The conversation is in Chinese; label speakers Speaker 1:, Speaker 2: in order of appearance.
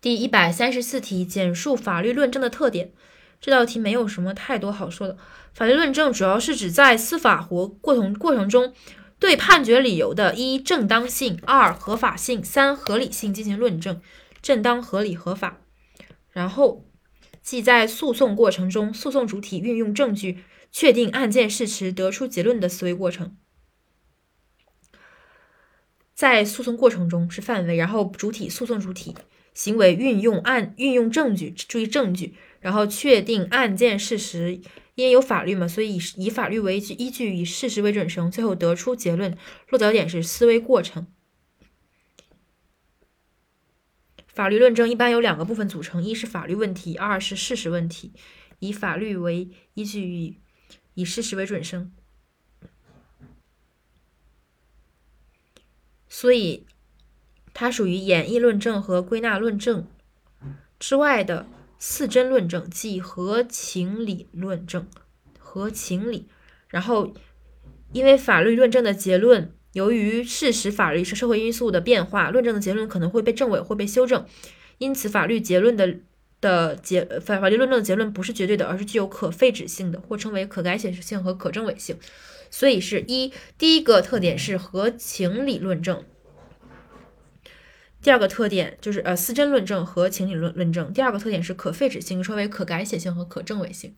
Speaker 1: 第一百三十四题，简述法律论证的特点。这道题没有什么太多好说的。法律论证主要是指在司法活过程过程中，对判决理由的一正当性、二合法性、三合理性进行论证。正当、合理、合法。然后，即在诉讼过程中，诉讼主体运用证据确定案件事实，得出结论的思维过程。在诉讼过程中是范围，然后主体诉讼主体行为运用案运用证据，注意证据，然后确定案件事实，因为有法律嘛，所以以以法律为依据，以事实为准绳，最后得出结论。落脚点是思维过程。法律论证一般由两个部分组成，一是法律问题，二是事实问题。以法律为依据，以以事实为准绳。所以，它属于演绎论证和归纳论证之外的四真论证，即合情理论证。合情理，然后因为法律论证的结论，由于事实、法律是社会因素的变化，论证的结论可能会被证伪，或被修正，因此法律结论的的结法法律论证的结论不是绝对的，而是具有可废止性的，或称为可改写性和可证伪性。所以是一第一个特点是合情理论证，第二个特点就是呃思真论证和情理论论证，第二个特点是可废止性，称为可改写性和可证伪性。